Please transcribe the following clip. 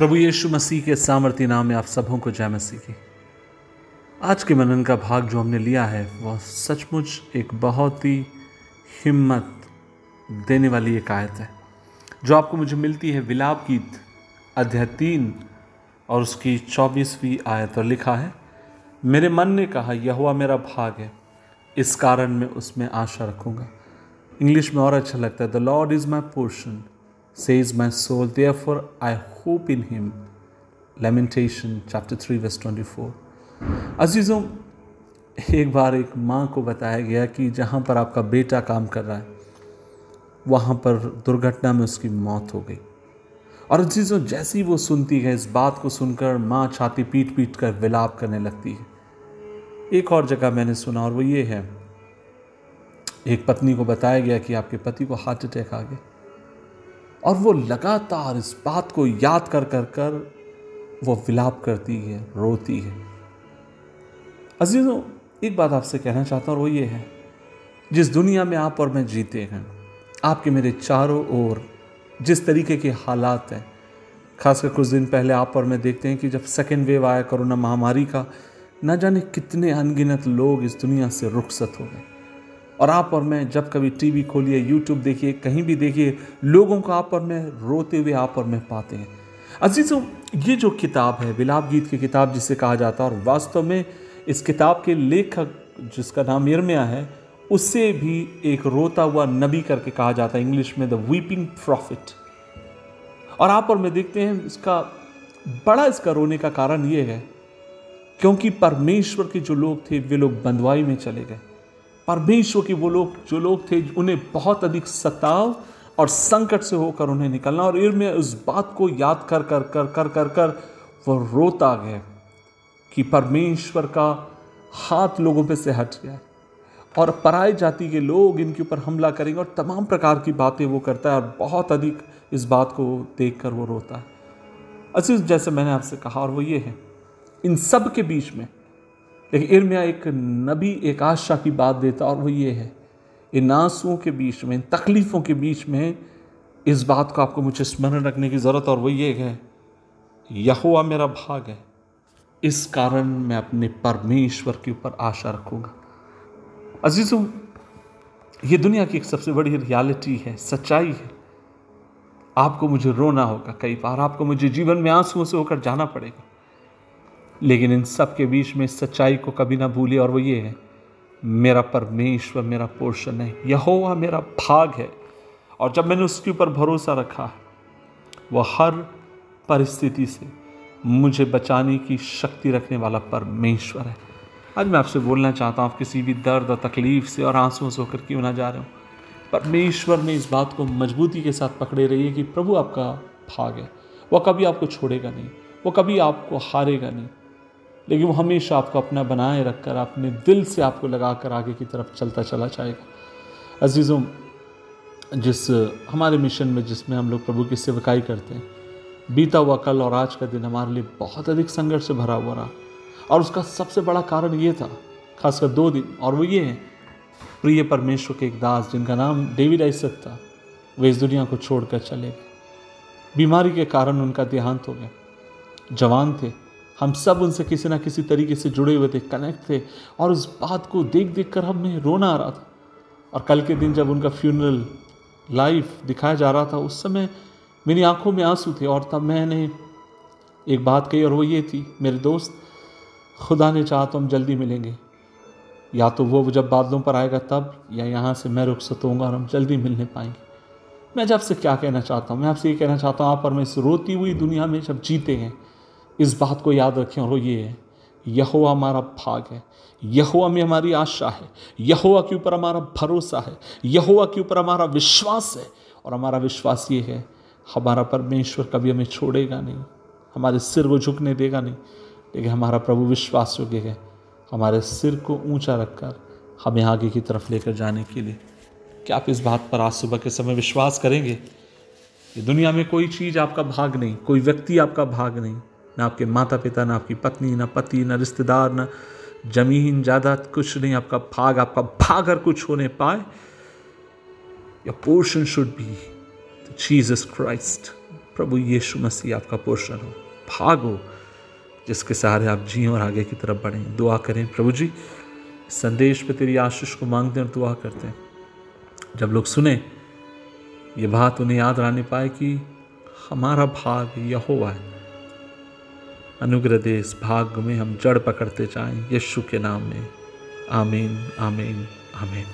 प्रभु यीशु मसीह के सामर्थ्य नाम में आप सबों को जय मसीह की। आज के मनन का भाग जो हमने लिया है, वह सचमुच एक बहुत ही हिम्मत देने वाली एक आयत है, जो आपको मुझे मिलती है विलाप गीत अध्याय तीन और उसकी चौबीसवीं आयत और लिखा है, मेरे मन ने कहा यह हुआ मेरा भाग है, इस कारण मैं उसमें आशा रखूँगा। इंग्लिश में और अच्छा लगता है, the lord is my portion says, my soul, therefore, i hope in him. Lamentation chapter 3 verse 24 अजीज़ों, एक बार एक माँ को बताया गया कि जहाँ पर आपका बेटा काम कर रहा है, वहाँ पर दुर्घटना में उसकी मौत हो गई। और अजीज़ों, जैसे ही वो सुनती है, इस बात को सुनकर माँ छाती पीट पीट कर विलाप करने लगती है। एक और जगह मैंने सुना और वो ये है। एक पत्नी को बताया गया कि आपके पति को हार्ट अटैक आ गया। और वो लगातार इस बात को याद कर कर कर वो विलाप करती है, रोती है। अजीज़ों, एक बात आपसे कहना चाहता हूँ वो ये है, जिस दुनिया में आप और मैं जीते हैं, आपके मेरे चारों ओर जिस तरीके के हालात हैं, खासकर कुछ दिन पहले आप और मैं देखते हैं कि जब सेकेंड वेव आया कोरोना महामारी का, ना जाने कितने अनगिनत लोग इस दुनिया से रुखसत हो गए। और आप और मैं जब कभी टीवी खोलिए यूट्यूब देखिए, कहीं भी देखिए, लोगों को आप और मैं रोते हुए आप और मैं पाते हैं। अजीज़ों, ये जो किताब है, विलाप गीत की किताब जिसे कहा जाता है, और वास्तव में इस किताब के लेखक जिसका नाम यरमिया है उससे भी एक रोता हुआ नबी करके कहा जाता है, इंग्लिश में द वीपिंग प्रॉफिट। और आप और मैं देखते हैं, इसका, बड़ा इसका रोने का कारण ये है, क्योंकि परमेश्वर के जो लोग थे, वे लोग बंदवाई में चले गए। परमेश्वर के वो लोग, जो लोग थे, उन्हें बहुत अधिक सताव और संकट से होकर उन्हें निकलना। और इर्म उस बात को याद कर कर कर कर कर कर, वो रोता गया कि परमेश्वर का हाथ लोगों पे से हट गया। और पराई जाति के लोग इनके ऊपर हमला करेंगे और तमाम प्रकार की बातें वो करता है और बहुत अधिक इस बात को देख कर वो रोता है। असीज जैसे मैंने आपसे कहा, और वो ये है, इन सब के बीच में लेकिन इर्मिया एक नबी, एक आशा की बात देता और वो ये है, इन आंसुओं के बीच में, इन तकलीफ़ों के बीच में इस बात को आपको मुझे स्मरण रखने की ज़रूरत और वो ये है यहुआ मेरा भाग है। इस कारण मैं अपने परमेश्वर के ऊपर आशा रखूँगा। अजीज़ों, ये दुनिया की एक सबसे बड़ी रियलिटी है, सच्चाई है। आपको मुझे रोना होगा कई बार, आपको मुझे जीवन में आंसुओं से होकर जाना पड़ेगा। लेकिन इन सब के बीच में सच्चाई को कभी ना भूलिए। और वो ये है, मेरा परमेश्वर, मेरा पोर्शन है, यहोवा मेरा भाग है। और जब मैंने उसके ऊपर भरोसा रखा वह हर परिस्थिति से मुझे बचाने की शक्ति रखने वाला परमेश्वर है। आज मैं आपसे बोलना चाहता हूँ, आप किसी भी दर्द और तकलीफ़ से और आंसुओं से होकर क्यों ना जा रहे हो? परमेश्वर में इस बात को मजबूती के साथ पकड़े रहिए कि प्रभु आपका भाग है। वह कभी आपको छोड़ेगा नहीं, वो कभी आपको हारेगा नहीं। लेकिन वो हमेशा आपको अपना बनाए रखकर, अपने दिल से आपको लगा कर आगे की तरफ़ चलता चला जाएगा। अजीज़ों, जिस, हमारे मिशन में जिसमें हम लोग प्रभु की सेवकाई करते हैं, बीता हुआ कल और आज का दिन हमारे लिए बहुत अधिक संघर्ष से भरा हुआ रहा। और उसका सबसे बड़ा कारण ये था, खासकर दो दिन, और वो ये है, प्रिय परमेश्वर के एक दास जिनका नाम डेविड आइसक था, वे इस दुनिया को छोड़कर चले गए। बीमारी के कारण उनका देहांत हो गया। जवान थे हम सब उनसे किसी ना किसी तरीके से जुड़े हुए थे कनेक्ट थे, और उस बात को देख देख कर हमें रोना आ रहा था। और कल के दिन जब उनका फ्यूनरल लाइव दिखाया जा रहा था, उस समय मेरी आँखों में आँसू थे और तब मैंने एक बात कही और वो ये थी, मेरे दोस्त, खुदा ने चाहा तो हम जल्दी मिलेंगे। या तो वो जब बादलों पर आएगा तब, या यहाँ से मैं रुख सतूँगा और हम जल्दी मिलने पाएँगे। मैं जब से क्या कहना चाहता हूँ, मैं आपसे ये कहना चाहता हूँ, आप और मैं इस रोती हुई दुनिया में जब जीते हैं इस बात को याद रखें और ये है यहुआ हमारा भाग है यहुआ में हमारी आशा है यहुआ के ऊपर हमारा भरोसा है यहुआ के ऊपर हमारा विश्वास है और हमारा विश्वास ये है, हमारा परमेश्वर कभी हमें छोड़ेगा नहीं, हमारे सिर को झुकने देगा नहीं, लेकिन हमारा प्रभु विश्वास योग्य है, हमारे सिर को ऊँचा रखकर हमें आगे की तरफ़ लेकर जाने के लिए। क्या आप इस बात पर आज सुबह के समय विश्वास करेंगे? कि दुनिया में कोई चीज़ आपका भाग नहीं, कोई व्यक्ति आपका भाग नहीं ना आपके माता पिता ना आपकी पत्नी, ना पति, ना रिश्तेदार, ना ज़मीन जायदाद कुछ नहीं, आपका भाग आपका भाग अगर कुछ होने पाए your portion should be Jesus Christ प्रभु यीशु मसीह आपका पोषण हो, भागो जिसके सहारे आप जिए और आगे की तरफ़ बढ़ें। दुआ करें प्रभु जी संदेश पे तेरी आशीष को मांगते हैं और दुआ करते हैं। जब लोग सुने, ये बात उन्हें याद रहने पाए कि हमारा भाग यहोवा है। अनुग्रह दे इस भाग में हम जड़ पकड़ते जाएँ। यीशु के नाम में। आमीन आमीन आमीन।